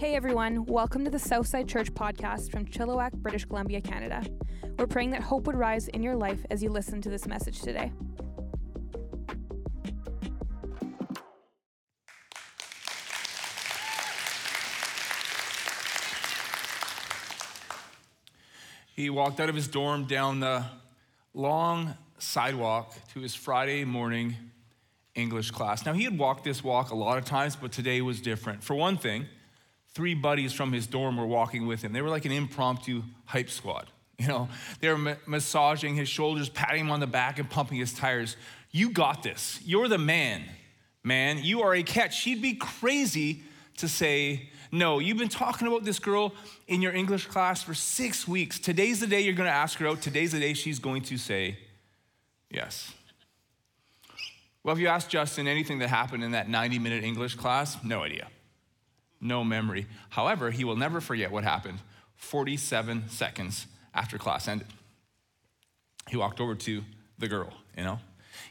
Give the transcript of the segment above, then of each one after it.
Hey everyone, welcome to the Southside Church podcast from Chilliwack, British Columbia, Canada. We're praying that hope would rise in your life as you listen to this message today. He walked out of his dorm down the long sidewalk to his Friday morning English class. Now, he had walked this walk a lot of times, but today was different. For one thing, three buddies from his dorm were walking with him. They were like an impromptu hype squad. You know, they were ma- massaging his shoulders, patting him on the back, and pumping his tires. You got this. You're the man, man. You are a catch. She'd be crazy to say no. You've been talking about this girl in your English class for six weeks. Today's the day you're going to ask her out. Today's the day she's going to say yes. Well, if you ask Justin anything that happened in that 90 minute English class, no idea no memory. However, he will never forget what happened 47 seconds after class ended. He walked over to the girl, you know.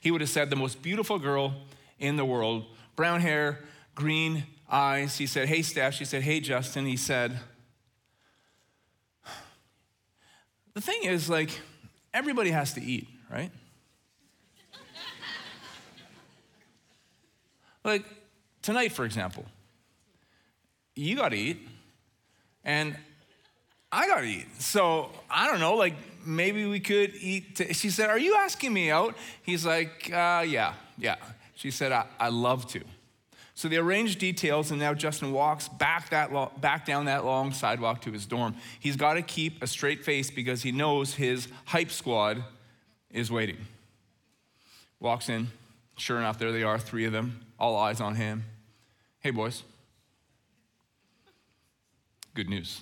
He would have said, the most beautiful girl in the world, brown hair, green eyes. He said, Hey, Steph. She said, Hey, Justin. He said, The thing is, like, everybody has to eat, right? like, tonight, for example, you got to eat, and I got to eat. So I don't know, like maybe we could eat. T- she said, Are you asking me out? He's like, uh, Yeah, yeah. She said, I, I love to. So they arranged details, and now Justin walks back, that lo- back down that long sidewalk to his dorm. He's got to keep a straight face because he knows his hype squad is waiting. Walks in, sure enough, there they are, three of them, all eyes on him. Hey, boys good news.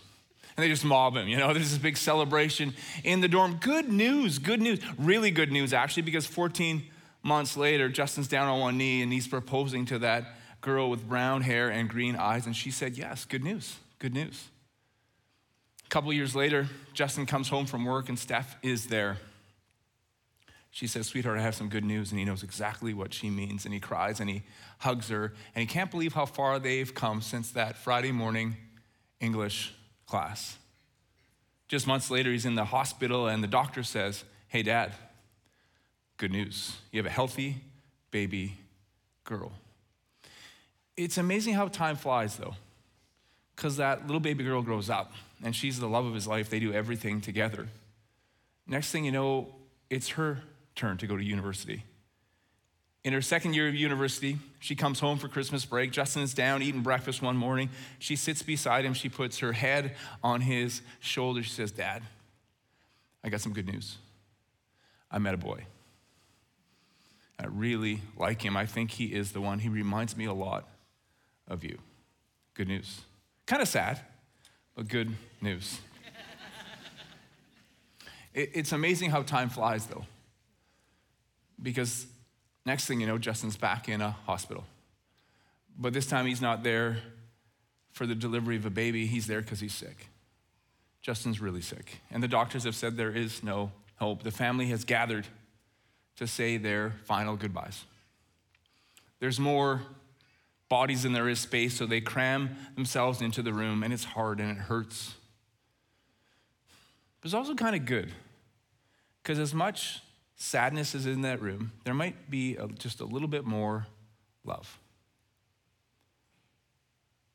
And they just mob him. You know, there's this big celebration in the dorm. Good news, good news. Really good news, actually, because 14 months later, Justin's down on one knee and he's proposing to that girl with brown hair and green eyes. And she said, Yes, good news, good news. A couple years later, Justin comes home from work and Steph is there. She says, Sweetheart, I have some good news. And he knows exactly what she means. And he cries and he hugs her. And he can't believe how far they've come since that Friday morning English class. Just months later, he's in the hospital, and the doctor says, Hey, dad, good news. You have a healthy baby girl. It's amazing how time flies, though, because that little baby girl grows up, and she's the love of his life. They do everything together. Next thing you know, it's her turn to go to university. In her second year of university, she comes home for Christmas break. Justin is down eating breakfast one morning. She sits beside him. She puts her head on his shoulder. She says, Dad, I got some good news. I met a boy. I really like him. I think he is the one. He reminds me a lot of you. Good news. Kind of sad, but good news. it's amazing how time flies, though, because Next thing you know, Justin's back in a hospital. But this time he's not there for the delivery of a baby, he's there because he's sick. Justin's really sick. And the doctors have said there is no hope. The family has gathered to say their final goodbyes. There's more bodies than there is space, so they cram themselves into the room, and it's hard and it hurts. But it's also kind of good, because as much sadness is in that room, there might be a, just a little bit more love.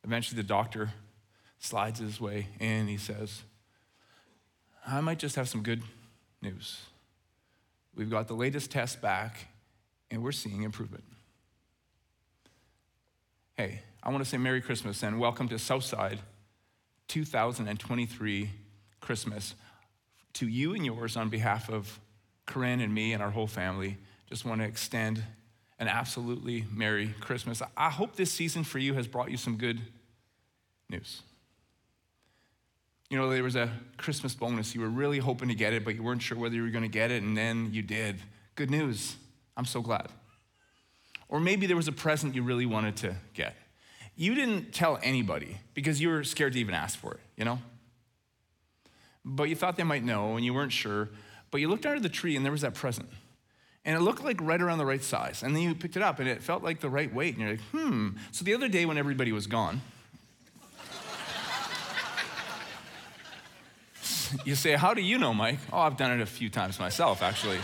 Eventually, the doctor slides his way in. He says, I might just have some good news. We've got the latest test back, and we're seeing improvement. Hey, I want to say Merry Christmas and welcome to Southside 2023 Christmas to you and yours on behalf of Corinne and me and our whole family just want to extend an absolutely Merry Christmas. I hope this season for you has brought you some good news. You know, there was a Christmas bonus. You were really hoping to get it, but you weren't sure whether you were going to get it, and then you did. Good news. I'm so glad. Or maybe there was a present you really wanted to get. You didn't tell anybody because you were scared to even ask for it, you know? But you thought they might know and you weren't sure. But you looked under the tree and there was that present. And it looked like right around the right size. And then you picked it up and it felt like the right weight. And you're like, hmm. So the other day when everybody was gone, you say, How do you know, Mike? Oh, I've done it a few times myself, actually.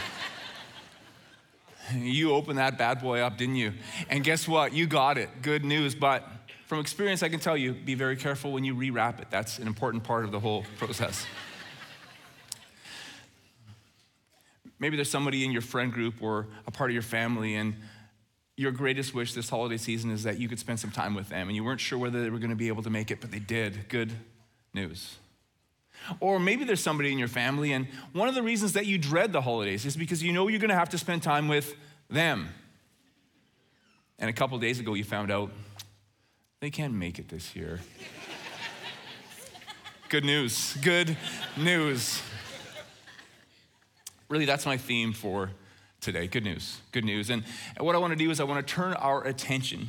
you opened that bad boy up, didn't you? And guess what? You got it. Good news. But from experience, I can tell you be very careful when you rewrap it. That's an important part of the whole process. Maybe there's somebody in your friend group or a part of your family, and your greatest wish this holiday season is that you could spend some time with them, and you weren't sure whether they were going to be able to make it, but they did. Good news. Or maybe there's somebody in your family, and one of the reasons that you dread the holidays is because you know you're going to have to spend time with them. And a couple days ago, you found out they can't make it this year. Good news. Good news. Really, that's my theme for today. Good news. Good news. And what I want to do is I want to turn our attention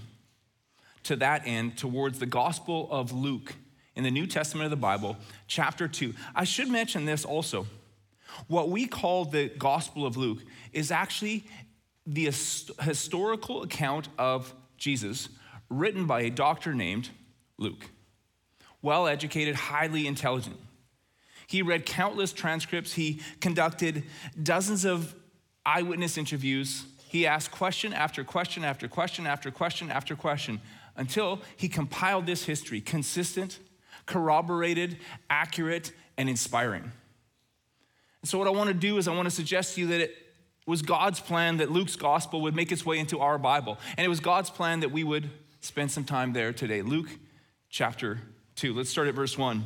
to that end towards the Gospel of Luke in the New Testament of the Bible, chapter 2. I should mention this also. What we call the Gospel of Luke is actually the historical account of Jesus written by a doctor named Luke. Well educated, highly intelligent. He read countless transcripts, he conducted dozens of eyewitness interviews. He asked question after question after question after question after question until he compiled this history consistent, corroborated, accurate, and inspiring. And so, what I want to do is, I want to suggest to you that it was God's plan that Luke's gospel would make its way into our Bible. And it was God's plan that we would spend some time there today. Luke chapter 2. Let's start at verse 1.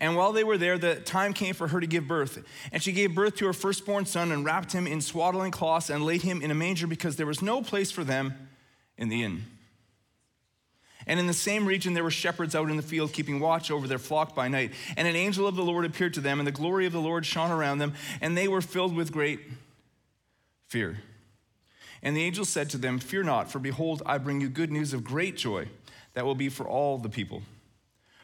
And while they were there, the time came for her to give birth. And she gave birth to her firstborn son and wrapped him in swaddling cloths and laid him in a manger because there was no place for them in the inn. And in the same region, there were shepherds out in the field keeping watch over their flock by night. And an angel of the Lord appeared to them, and the glory of the Lord shone around them, and they were filled with great fear. And the angel said to them, Fear not, for behold, I bring you good news of great joy that will be for all the people.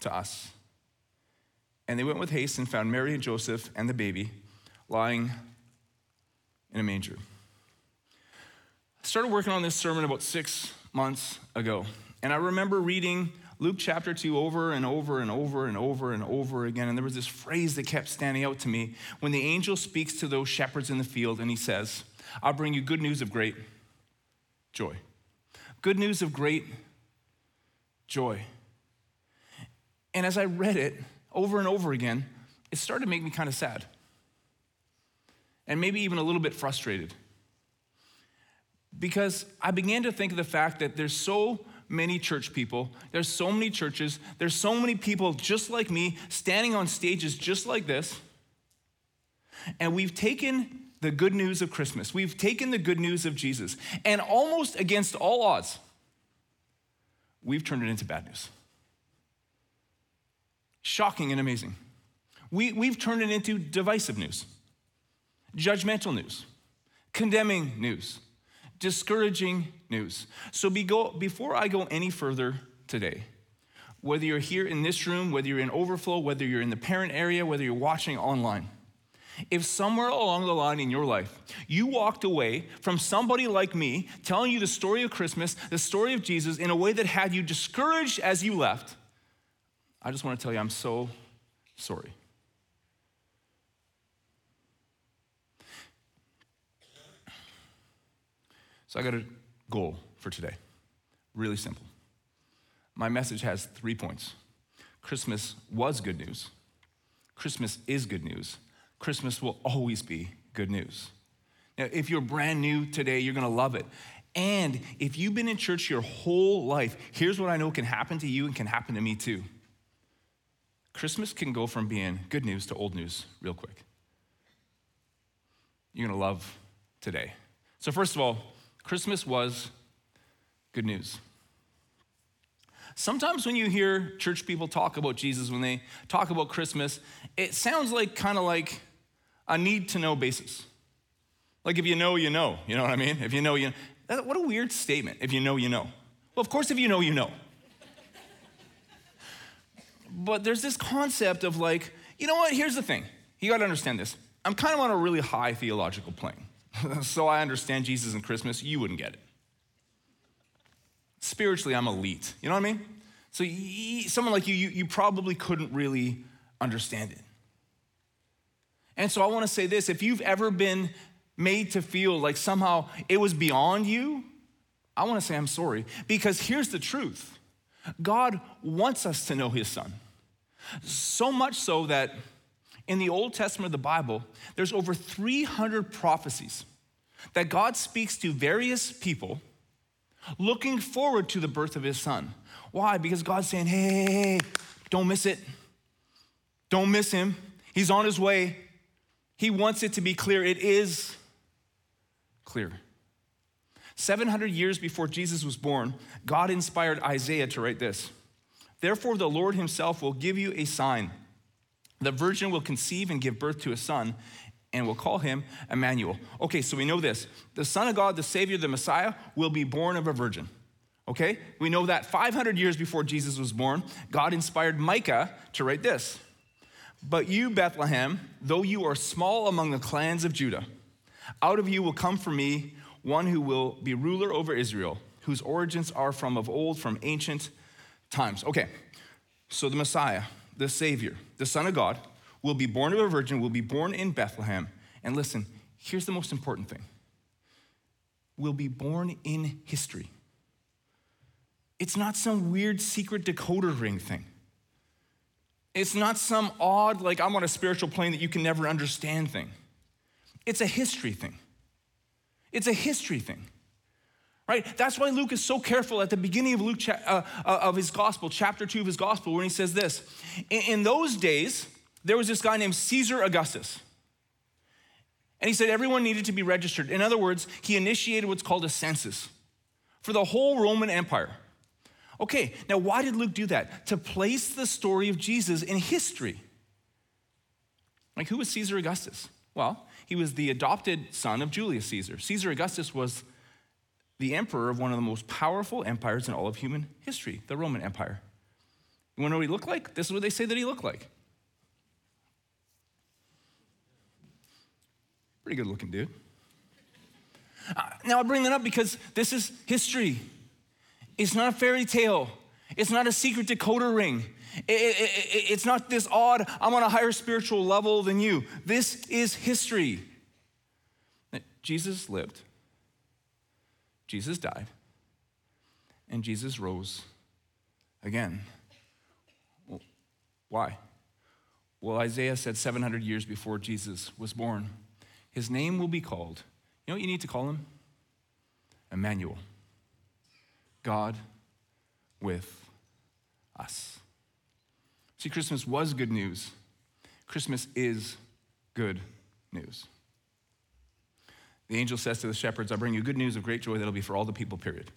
to us. And they went with haste and found Mary and Joseph and the baby lying in a manger I started working on this sermon about six months ago. And I remember reading Luke chapter 2 over and over and over and over and over again. And there was this phrase that kept standing out to me when the angel speaks to those shepherds in the field and he says, I'll bring you good news of great joy. Good news of great joy. And as I read it over and over again, it started to make me kind of sad and maybe even a little bit frustrated because I began to think of the fact that there's so many church people, there's so many churches, there's so many people just like me standing on stages just like this. And we've taken the good news of Christmas, we've taken the good news of Jesus, and almost against all odds, we've turned it into bad news. Shocking and amazing. We, we've turned it into divisive news, judgmental news, condemning news discouraging news. So be go, before I go any further today, whether you're here in this room, whether you're in overflow, whether you're in the parent area, whether you're watching online, if somewhere along the line in your life you walked away from somebody like me telling you the story of Christmas, the story of Jesus, in a way that had you discouraged as you left, I just want to tell you I'm so sorry. So I got a goal for today. Really simple. My message has three points Christmas was good news, Christmas is good news. Christmas will always be good news. Now, if you're brand new today, you're gonna love it. And if you've been in church your whole life, here's what I know can happen to you and can happen to me too. Christmas can go from being good news to old news real quick. You're gonna love today. So, first of all, Christmas was good news. Sometimes when you hear church people talk about Jesus, when they talk about Christmas, it sounds like kind of like a need to know basis. Like if you know, you know. You know what I mean? If you know, you know. What a weird statement. If you know, you know. Well, of course, if you know, you know. But there's this concept of like, you know what? Here's the thing. You got to understand this. I'm kind of on a really high theological plane. so I understand Jesus and Christmas. You wouldn't get it. Spiritually, I'm elite. You know what I mean? So someone like you, you, you probably couldn't really understand it. And so I want to say this if you've ever been made to feel like somehow it was beyond you, I want to say I'm sorry. Because here's the truth God wants us to know His Son. So much so that in the Old Testament of the Bible, there's over 300 prophecies that God speaks to various people looking forward to the birth of his son. Why? Because God's saying, hey, hey, hey, don't miss it. Don't miss him. He's on his way. He wants it to be clear. It is clear. 700 years before Jesus was born, God inspired Isaiah to write this Therefore, the Lord himself will give you a sign. The virgin will conceive and give birth to a son, and we'll call him Emmanuel. Okay, so we know this. The Son of God, the Savior, the Messiah, will be born of a virgin. Okay? We know that 500 years before Jesus was born, God inspired Micah to write this But you, Bethlehem, though you are small among the clans of Judah, out of you will come for me one who will be ruler over Israel, whose origins are from of old, from ancient times. Okay, so the Messiah, the Savior, the Son of God, will be born of a virgin, will be born in Bethlehem. And listen, here's the most important thing will be born in history. It's not some weird secret decoder ring thing. It's not some odd, like I'm on a spiritual plane that you can never understand thing. It's a history thing. It's a history thing. Right? That's why Luke is so careful at the beginning of Luke uh, uh, of his gospel, chapter 2 of his gospel, when he says this. In, in those days, there was this guy named Caesar Augustus. And he said everyone needed to be registered. In other words, he initiated what's called a census for the whole Roman Empire. Okay, now why did Luke do that? To place the story of Jesus in history. Like, who was Caesar Augustus? Well, he was the adopted son of Julius Caesar. Caesar Augustus was the emperor of one of the most powerful empires in all of human history, the Roman Empire. You wanna know what he looked like? This is what they say that he looked like. Pretty good looking dude. Uh, now, I bring that up because this is history. It's not a fairy tale, it's not a secret decoder ring. It, it, it, it's not this odd, I'm on a higher spiritual level than you. This is history. Jesus lived, Jesus died, and Jesus rose again. Why? Well, Isaiah said 700 years before Jesus was born his name will be called. You know what you need to call him? Emmanuel. God with us. See, Christmas was good news. Christmas is good news. The angel says to the shepherds, I bring you good news of great joy that'll be for all the people, period.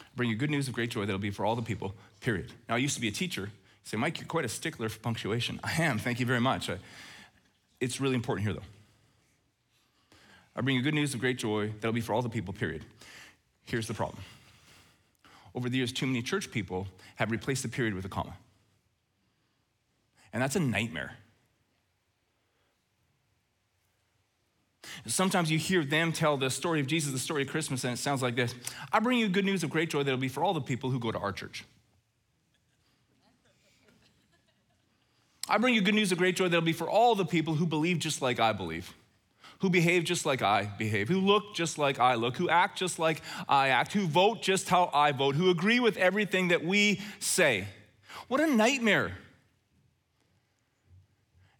I bring you good news of great joy that'll be for all the people, period. Now, I used to be a teacher, say, Mike, you're quite a stickler for punctuation. I am, thank you very much. I, it's really important here, though. I bring you good news of great joy that'll be for all the people, period. Here's the problem. Over the years, too many church people have replaced the period with a comma. And that's a nightmare. Sometimes you hear them tell the story of Jesus, the story of Christmas, and it sounds like this I bring you good news of great joy that'll be for all the people who go to our church. I bring you good news of great joy that'll be for all the people who believe just like I believe, who behave just like I behave, who look just like I look, who act just like I act, who vote just how I vote, who agree with everything that we say. What a nightmare.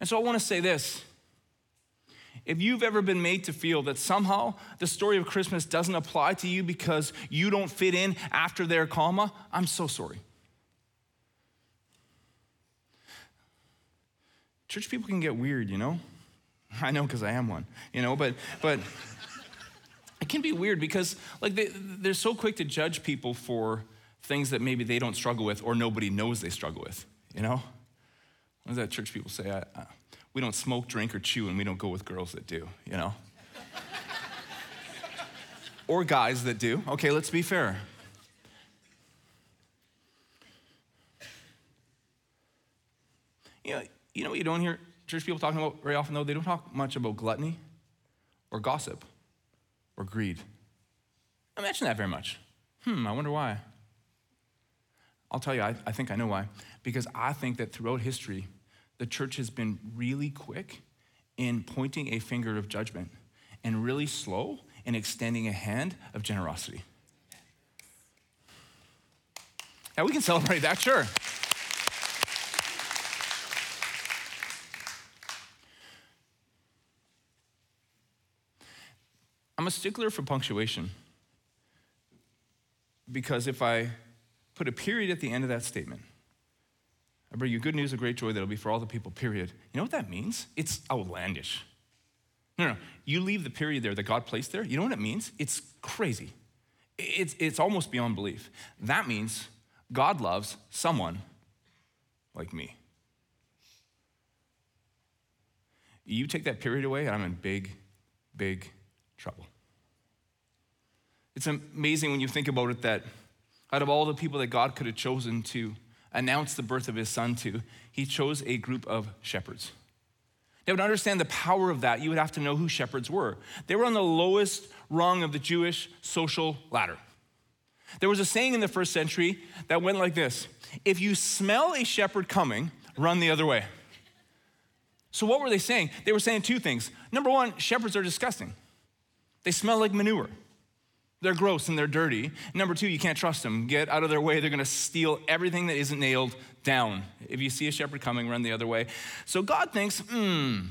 And so I want to say this. If you've ever been made to feel that somehow the story of Christmas doesn't apply to you because you don't fit in after their comma, I'm so sorry. Church people can get weird, you know? I know because I am one, you know, but but it can be weird because like they, they're so quick to judge people for things that maybe they don't struggle with or nobody knows they struggle with, you know? What does that church people say? I, I, we don't smoke, drink, or chew, and we don't go with girls that do, you know? or guys that do. Okay, let's be fair. You know, you know what you don't hear church people talking about very often, though? They don't talk much about gluttony or gossip or greed. I mention that very much. Hmm, I wonder why. I'll tell you, I, I think I know why. Because I think that throughout history, the church has been really quick in pointing a finger of judgment and really slow in extending a hand of generosity. Now, we can celebrate that, sure. I'm a stickler for punctuation because if I put a period at the end of that statement, I bring you good news of great joy that'll be for all the people, period. You know what that means? It's outlandish. No, no, you leave the period there that God placed there. You know what it means? It's crazy. It's, it's almost beyond belief. That means God loves someone like me. You take that period away, and I'm in big, big trouble. It's amazing when you think about it that out of all the people that God could have chosen to announce the birth of his son to, he chose a group of shepherds. Now, to understand the power of that, you would have to know who shepherds were. They were on the lowest rung of the Jewish social ladder. There was a saying in the first century that went like this If you smell a shepherd coming, run the other way. So, what were they saying? They were saying two things. Number one, shepherds are disgusting, they smell like manure. They're gross and they're dirty. Number two, you can't trust them. Get out of their way. They're going to steal everything that isn't nailed down. If you see a shepherd coming, run the other way. So God thinks, hmm,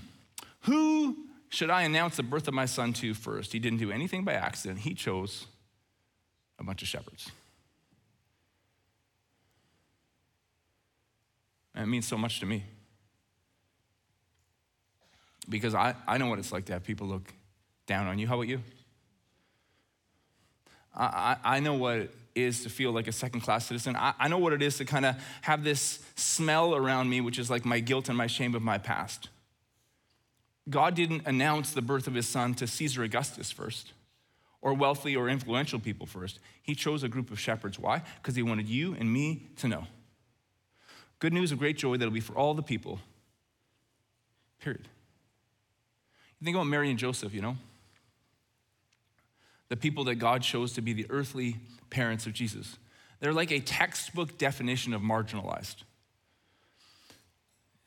who should I announce the birth of my son to first? He didn't do anything by accident. He chose a bunch of shepherds. And it means so much to me. Because I, I know what it's like to have people look down on you. How about you? I, I know what it is to feel like a second class citizen. I, I know what it is to kind of have this smell around me, which is like my guilt and my shame of my past. God didn't announce the birth of his son to Caesar Augustus first or wealthy or influential people first. He chose a group of shepherds. Why? Because he wanted you and me to know. Good news of great joy that'll be for all the people. Period. You think about Mary and Joseph, you know? The people that God chose to be the earthly parents of Jesus. They're like a textbook definition of marginalized.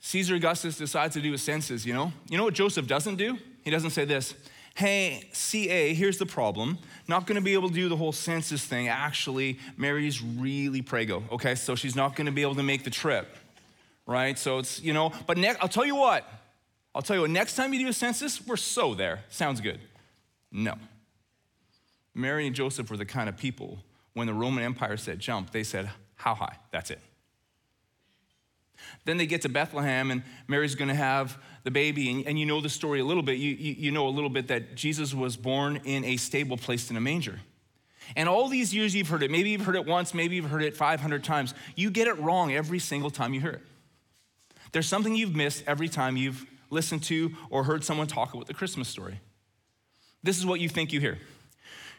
Caesar Augustus decides to do a census, you know? You know what Joseph doesn't do? He doesn't say this Hey, CA, here's the problem. Not gonna be able to do the whole census thing. Actually, Mary's really prego, okay? So she's not gonna be able to make the trip, right? So it's, you know, but next, I'll tell you what. I'll tell you what, next time you do a census, we're so there. Sounds good. No. Mary and Joseph were the kind of people, when the Roman Empire said jump, they said, How high? That's it. Then they get to Bethlehem, and Mary's going to have the baby. And, and, you know the story a little bit. You, you, you know a little bit that Jesus was born in a stable placed in a manger. And all these years you've heard it. Maybe you've heard it once, maybe you've heard it 500 times. You get it wrong every single time you hear it. There's something you've missed every time you've listened to or heard someone talk about the Christmas story. This is what you think you hear.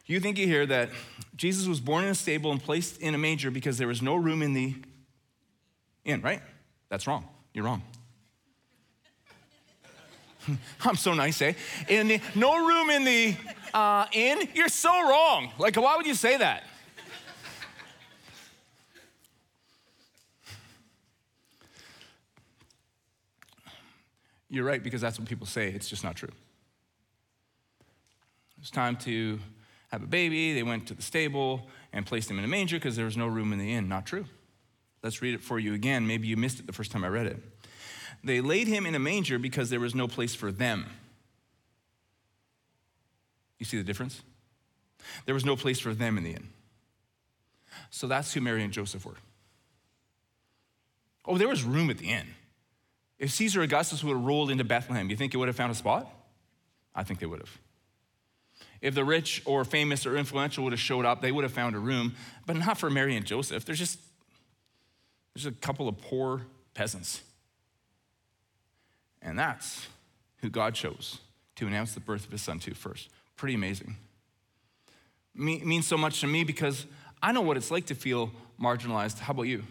You think you hear that Jesus was born in a stable and placed in a manger because there was no room in the inn, right? That's wrong. You're wrong. I'm so nice, eh? In the, no room in the uh, inn? You're so wrong. Like, why would you say that? You're right, because that's what people say. It's just not true. It's time to have a baby. They went to the stable and placed him in a manger because there was no room in the inn. Not true. Let's read it for you again. Maybe you missed it the first time I read it. They laid him in a manger because there was no place for them. You see the difference? There was no place for them in the inn. So that's who Mary and Joseph were. Oh, there was room at the inn. If Caesar Augustus would have rolled into Bethlehem, you think he would have found a spot? I think they would have. If the rich or famous or influential would have showed up, they would have found a room, but not for Mary and Joseph. There's just there's a couple of poor peasants. And that's who God chose to announce the birth of his son to first. Pretty amazing. Me, means so much to me because I know what it's like to feel marginalized. How about you?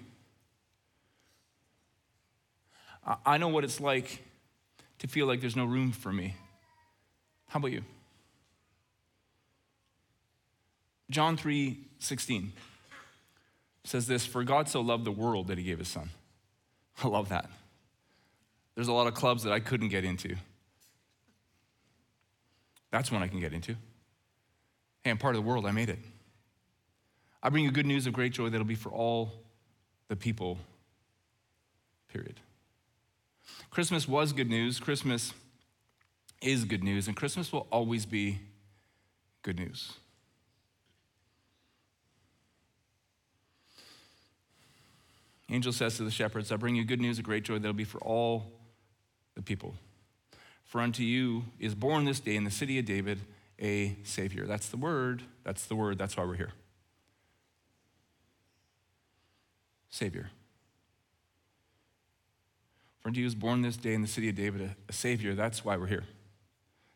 I know what it's like to feel like there's no room for me. How about you? John 3 16 says this For God so loved the world that he gave his son. I love that. There's a lot of clubs that I couldn't get into. That's one I can get into. Hey, I'm part of the world, I made it. I bring you good news of great joy that'll be for all the people, period. Christmas was good news. Christmas is good news, and Christmas will always be good news. Angel says to the shepherds, I bring you good news of great joy that'll be for all the people. For unto you is born this day in the city of David a Savior. That's the word. That's the word. That's why we're here. Savior. For unto you is born this day in the city of David a, a Savior. That's why we're here.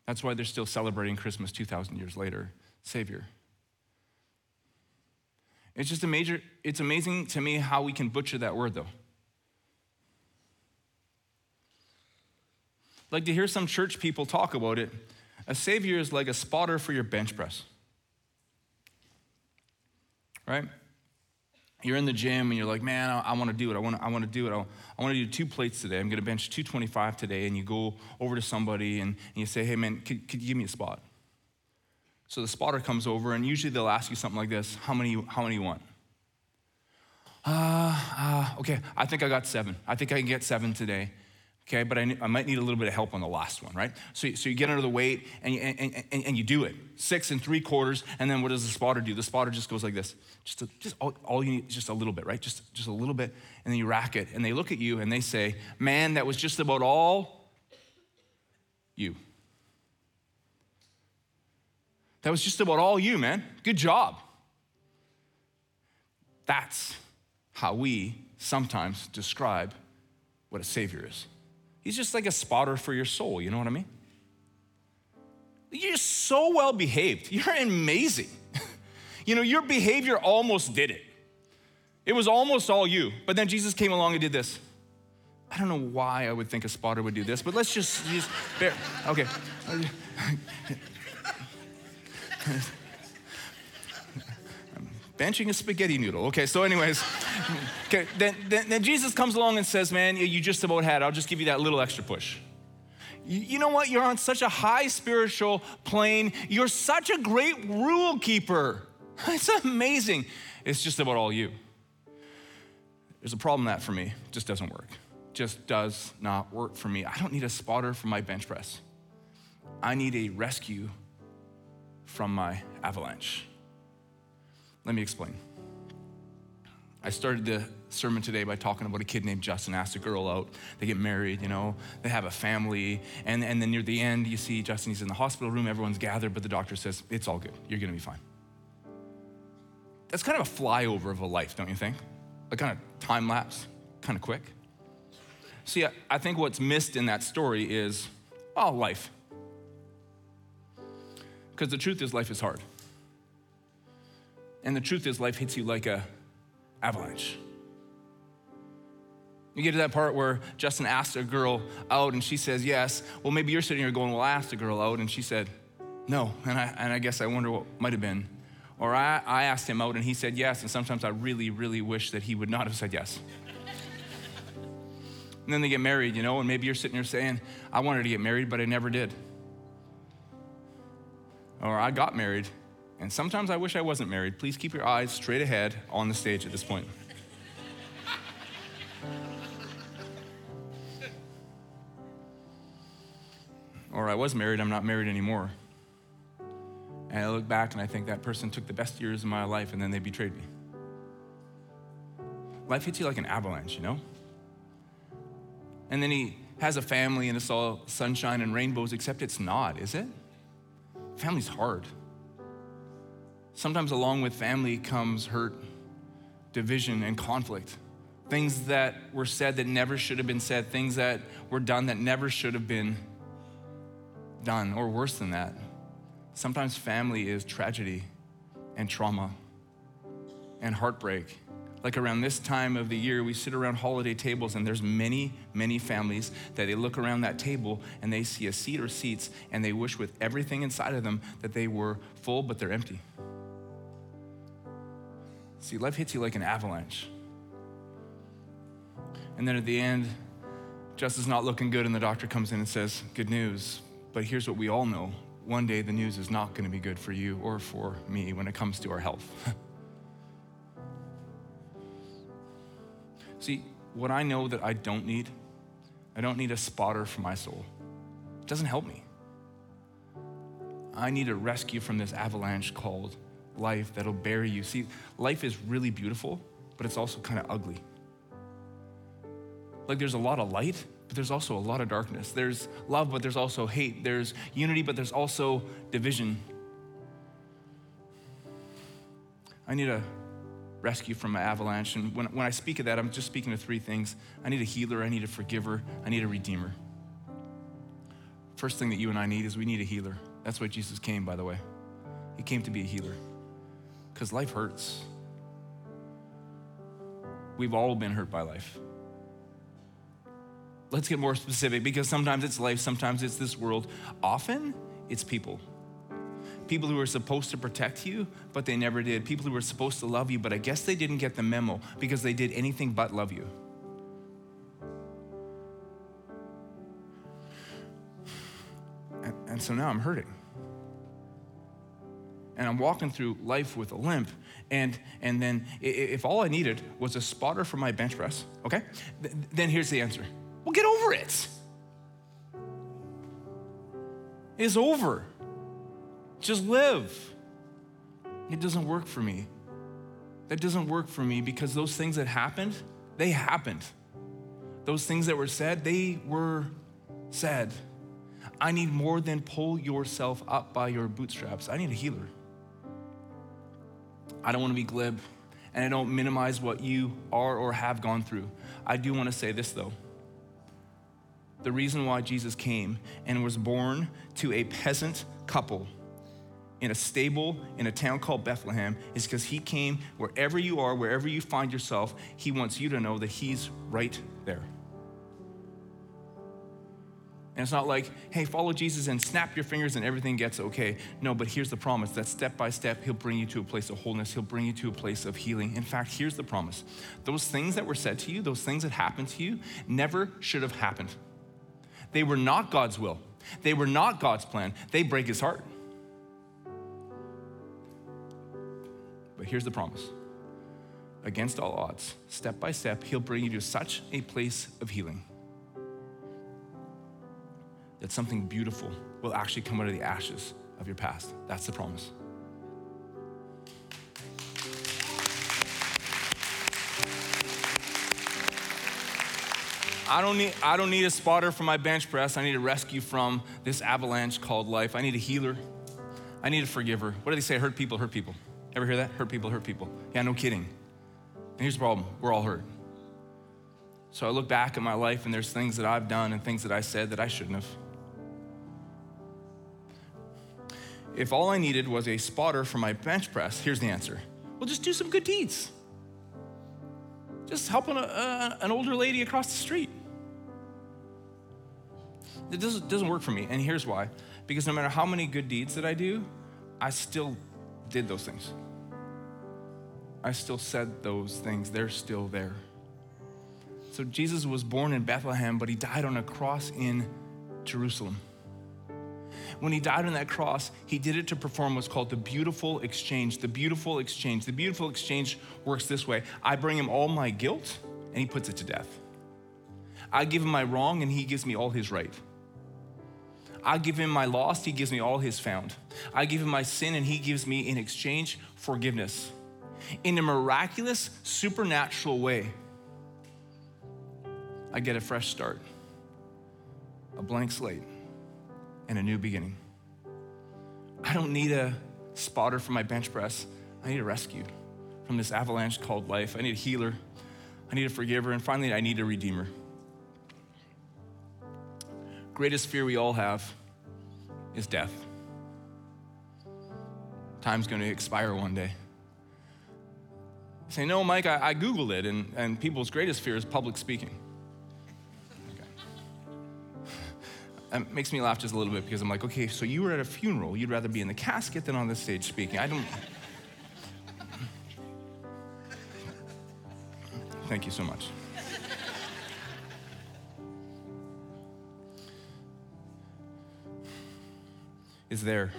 That's why they're still celebrating Christmas 2,000 years later. Savior. It's just a major, it's amazing to me how we can butcher that word though. Like to hear some church people talk about it, a savior is like a spotter for your bench press. Right? You're in the gym and you're like, man, I, I want to do it. I want to I wanna do it. I, I want to do two plates today. I'm going to bench 225 today. And you go over to somebody and, and you say, hey, man, could, could you give me a spot? So the spotter comes over, and usually they'll ask you something like this How many, how many you want? Uh, uh, okay, I think I got seven. I think I can get seven today. Okay, but I, I might need a little bit of help on the last one, right? So, so you get under the weight and you, and, and, and you do it. Six and three quarters, and then what does the spotter do? The spotter just goes like this. Just, a, just all, all you need is just a little bit, right? Just, just a little bit, and then you rack it, and they look at you and they say, Man, that was just about all you. That was just about all you, man. Good job. That's how we sometimes describe what a Savior is. He's just like a spotter for your soul, you know what I mean? You're so well behaved. You're amazing. you know, your behavior almost did it. It was almost all you. But then Jesus came along and did this. I don't know why I would think a spotter would do this, but let's just, just bear. Okay. benching a spaghetti noodle. Okay, so anyways, okay, then, then, then, Jesus comes along and says, man, you just about had it. I'll just give you that little extra push. You, you know what? You're on such a high spiritual plane. You're such a great rule keeper. It's amazing. It's just about all you. There's a problem that for me. Just doesn't work. Just does not work for me. I don't need a spotter for my bench press. I need a rescue from my avalanche. Let me explain. I started the sermon today by talking about a kid named Justin asked a girl out. They get married, you know, they have a family. And, and then near the end, you see Justin, he's in the hospital room, everyone's gathered, but the doctor says, It's all good. You're going to be fine. That's kind of a flyover of a life, don't you think? A kind of time lapse, kind of quick. See, I, I think what's missed in that story is, oh, life. Because the truth is, life is hard. And the truth is, life hits you like a avalanche. You get to that part where Justin asked a girl out and she says yes. Well, maybe you're sitting here going, Well, I asked a girl out and she said no. And I, and I guess I wonder what might have been. Or I, I asked him out and he said yes. And sometimes I really, really wish that he would not have said yes. and then they get married, you know, and maybe you're sitting here saying, I wanted to get married, but I never did. Or I got married and sometimes I wish I wasn't married. Please keep your eyes straight ahead on the stage at this point. or I was married, I'm not married anymore. And I look back and I think that person took the best years of my life and then they betrayed me. Life hits you like an avalanche, you know? And then he has a family and it's all sunshine and rainbows, except it's not, is it? Family's hard. Sometimes along with family comes hurt, division, and conflict. Things that were said that never should have been said, things that were done that never should have been done, or worse than that. Sometimes family is tragedy and trauma and heartbreak. Like around this time of the year, we sit around holiday tables, and there's many, many families that they look around that table and they see a seat or seats, and they wish with everything inside of them that they were full, but they're empty. See, life hits you like an avalanche. And then at the end, just is not looking good, and the doctor comes in and says, Good news. But here's what we all know one day the news is not going to be good for you or for me when it comes to our health. what I know that I don't need, I don't need a spotter for my soul. It doesn't help me. I need a rescue from this avalanche called life that'll bury you. See, life is really beautiful, but it's also kind of ugly. Like there's a lot of light, but there's also a lot of darkness. There's love, but there's also hate. There's unity, but there's also division. I need a rescue from my avalanche. And when, when I speak of that, I'm just speaking of three things I need a healer, I need a forgiver, I need a redeemer. First thing that you and I need is we need a healer. That's why Jesus came, by the way. He came to be a healer because life hurts. We've all been hurt by life. Let's get more specific because sometimes it's life, sometimes it's this world. Often it's people. People who were supposed to protect you, but they never did. People who were supposed to love you, but I guess they didn't get the memo because they did anything but love you. And, and so now I'm hurting and I'm walking through life with a limp. And, and then if all I needed was a spotter for my bench press, okay, th- then here's the answer. Well, get over it. It's over. Just live. It doesn't work for me. That doesn't work for me because those things that happened, they happened. Those things that were said, they were said. I need more than pull yourself up by your bootstraps. I need a healer. I don't want to be glib and I don't minimize what you are or have gone through. I do want to say this though. The reason why Jesus came and was born to a peasant couple in a stable in a town called Bethlehem is because he came wherever you are, wherever you find yourself, he wants you to know that he's right there. And it's not like, hey, follow Jesus and snap your fingers and everything gets okay. No, but here's the promise that step by step, He'll bring you to a place of wholeness. He'll bring you to a place of healing. In fact, here's the promise those things that were said to you, those things that happened to you, never should have happened. They were not God's will, they were not God's plan. They break His heart. But here's the promise against all odds, step by step, He'll bring you to such a place of healing that something beautiful will actually come out of the ashes of your past. That's the promise. I don't need I don't need a spotter for my bench press. I need a rescue from this avalanche called life. I need a healer. I need a forgiver. What do they say? Hurt people, hurt people. Ever hear that? Hurt people, hurt people. Yeah, no kidding. And here's the problem we're all hurt. So I look back at my life and there's things that I've done and things that I said that I shouldn't have. if all I needed was a spotter for my bench press, here's the answer. Well, just do some good deeds. Just helping a, a, uh, uh, an older lady across the street. It doesn't, doesn't work for me, and here's why. Because no matter how many good deeds that I do, I still did those things. I still said those things. They're still there. So Jesus was born in Bethlehem, but he died on a cross in Jerusalem when he died on that cross, he did it to perform what's called the beautiful exchange. The beautiful exchange. The beautiful exchange works this way I bring him all my guilt, and he puts it to death. I give him my wrong, and he gives me all his right. I give him my lost, he gives me all his found. I give him my sin, and he gives me in exchange forgiveness. In a miraculous, supernatural way, I get a fresh start, a blank slate, and a new beginning. I don't need a spotter for my bench press. I need a rescue from this avalanche called life. I need a healer. I need a forgiver. And finally, I need a redeemer. Greatest fear we all have is death. Time's going to expire one day. say, no, Mike, I, I Googled it, and, and people's greatest fear is public speaking. It makes me laugh just a little bit because I'm like, okay, so you were at a funeral. You'd rather be in the casket than on the stage speaking. I don't. Thank you so much. Is there.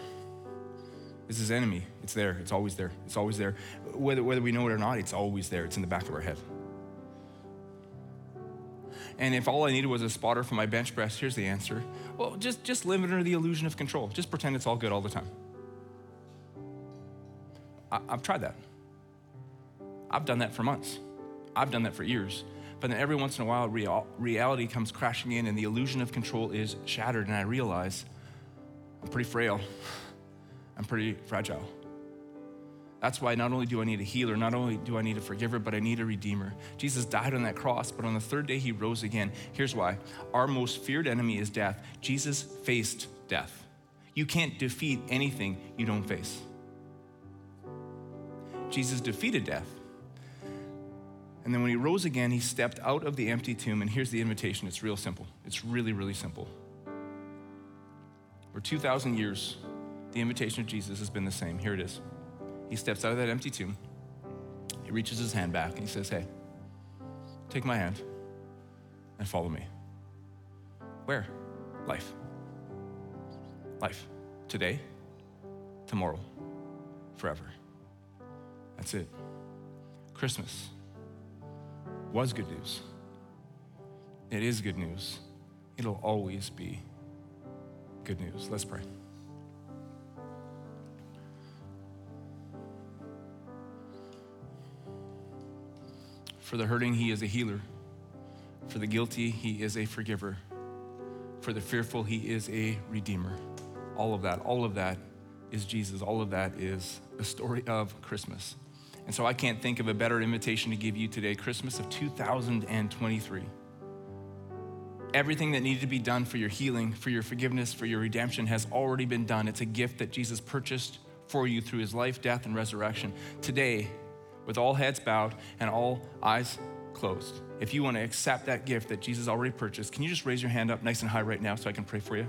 Is his enemy. It's there. It's always there. It's always there. Whether, whether we know it or not, it's always there. It's in the back of our head. And if all I needed was a spotter for my bench press, here's the answer. Well, just, just live under the illusion of control. Just pretend it's all good all the time. I, I've tried that. I've done that for months. I've done that for years. But then every once in a while, real, reality comes crashing in and the illusion of control is shattered. And I realize I'm pretty frail, I'm pretty fragile. That's why not only do I need a healer, not only do I need a forgiver, but I need a redeemer. Jesus died on that cross, but on the third day he rose again. Here's why our most feared enemy is death. Jesus faced death. You can't defeat anything you don't face. Jesus defeated death. And then when he rose again, he stepped out of the empty tomb. And here's the invitation it's real simple. It's really, really simple. For 2,000 years, the invitation of Jesus has been the same. Here it is. He steps out of that empty tomb. He reaches his hand back and he says, Hey, take my hand and follow me. Where? Life. Life. Today, tomorrow, forever. That's it. Christmas was good news. It is good news. It'll always be good news. Let's pray. For the hurting, he is a healer. For the guilty, he is a forgiver. For the fearful, he is a redeemer. All of that, all of that is Jesus. All of that is a story of Christmas. And so I can't think of a better invitation to give you today, Christmas of 2023. Everything that needed to be done for your healing, for your forgiveness, for your redemption has already been done. It's a gift that Jesus purchased for you through his life, death, and resurrection. Today, with all heads bowed and all eyes closed. If you want to accept that gift that Jesus already purchased, can you just raise your hand up nice and high right now so I can pray for you?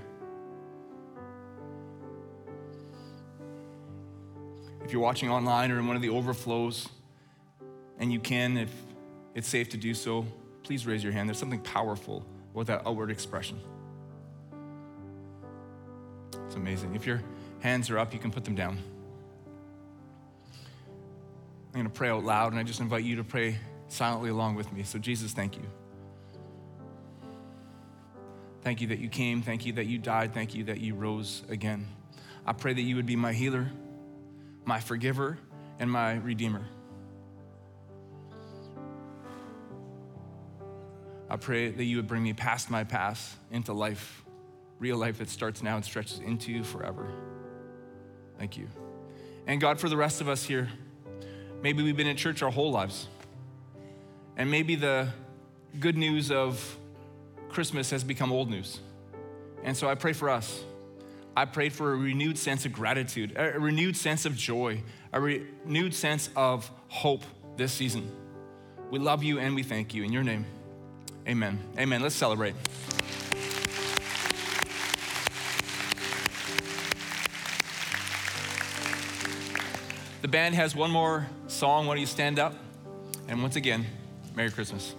If you're watching online or in one of the overflows, and you can, if it's safe to do so, please raise your hand. There's something powerful with that outward expression. It's amazing. If your hands are up, you can put them down. I'm going to pray out loud, and I just invite you to pray silently along with me. So, Jesus, thank you. Thank you that you came. Thank you that you died. Thank you that you rose again. I pray that you would be my healer, my forgiver, and my redeemer. I pray that you would bring me past my past into life, real life that starts now and stretches into forever. Thank you. And God, for the rest of us here, Maybe we've been in church our whole lives. And maybe the good news of Christmas has become old news. And so I pray for us. I pray for a renewed sense of gratitude, a renewed sense of joy, a renewed sense of hope this season. We love you and we thank you. In your name, amen. Amen. Let's celebrate. The band has one more song. Why don't you stand up? And once again, Merry Christmas.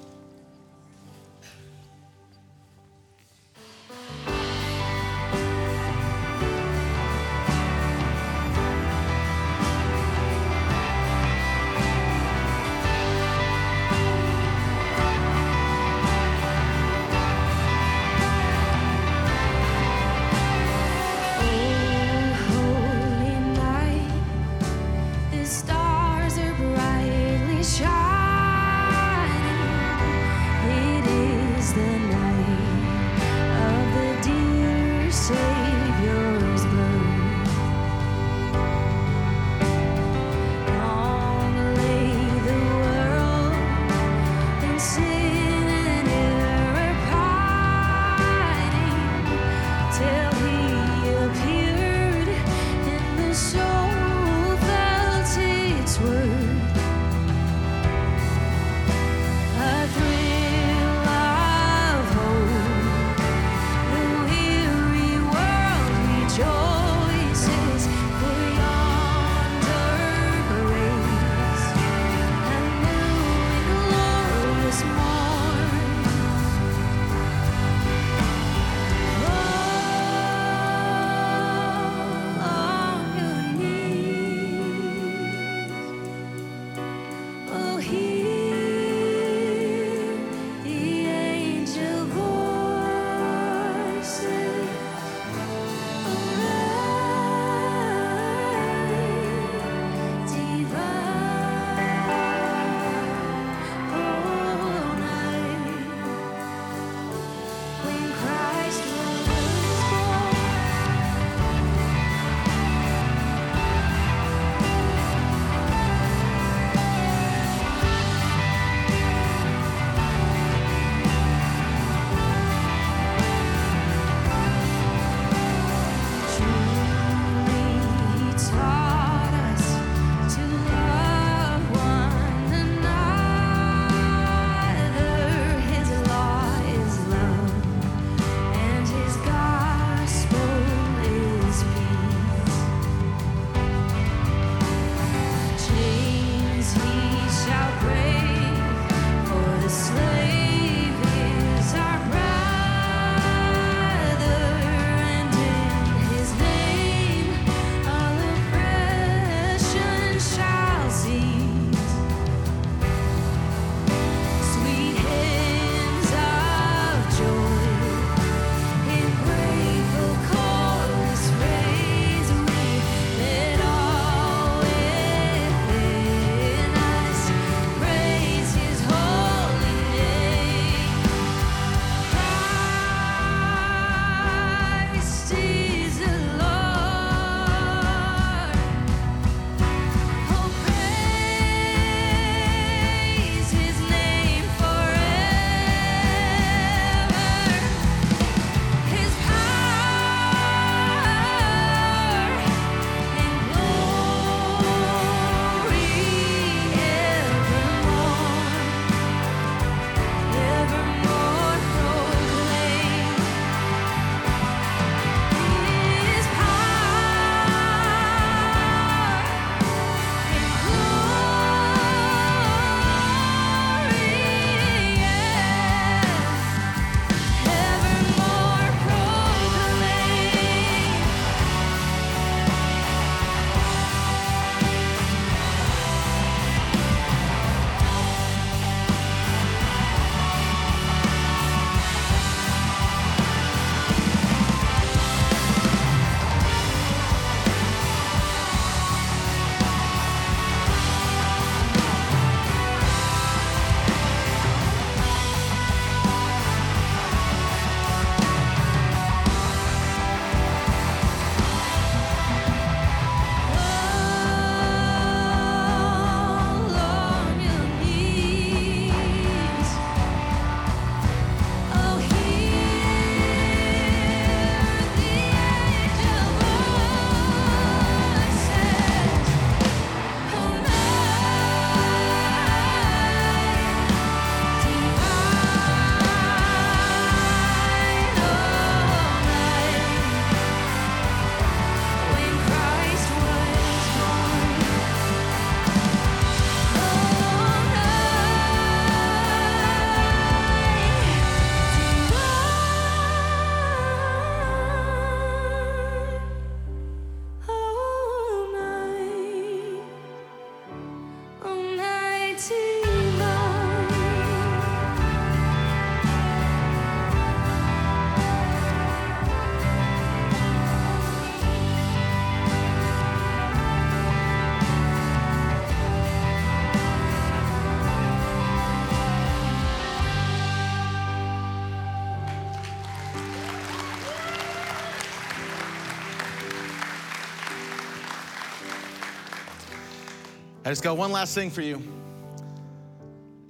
I just got one last thing for you.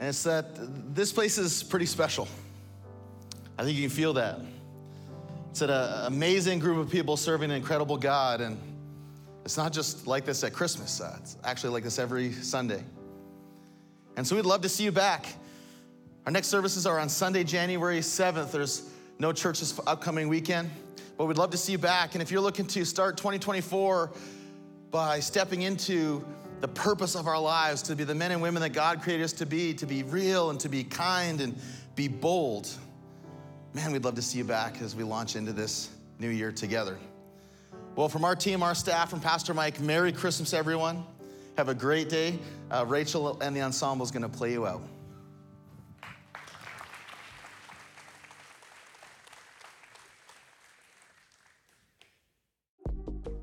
And it's that this place is pretty special. I think you can feel that. It's an amazing group of people serving an incredible God. And it's not just like this at Christmas, uh, it's actually like this every Sunday. And so we'd love to see you back. Our next services are on Sunday, January 7th. There's no church this upcoming weekend, but we'd love to see you back. And if you're looking to start 2024 by stepping into the purpose of our lives to be the men and women that God created us to be, to be real and to be kind and be bold, man, we'd love to see you back as we launch into this new year together. Well, from our team, our staff, from Pastor Mike, Merry Christmas, everyone. Have a great day. Uh, Rachel and the ensemble is going to play you out.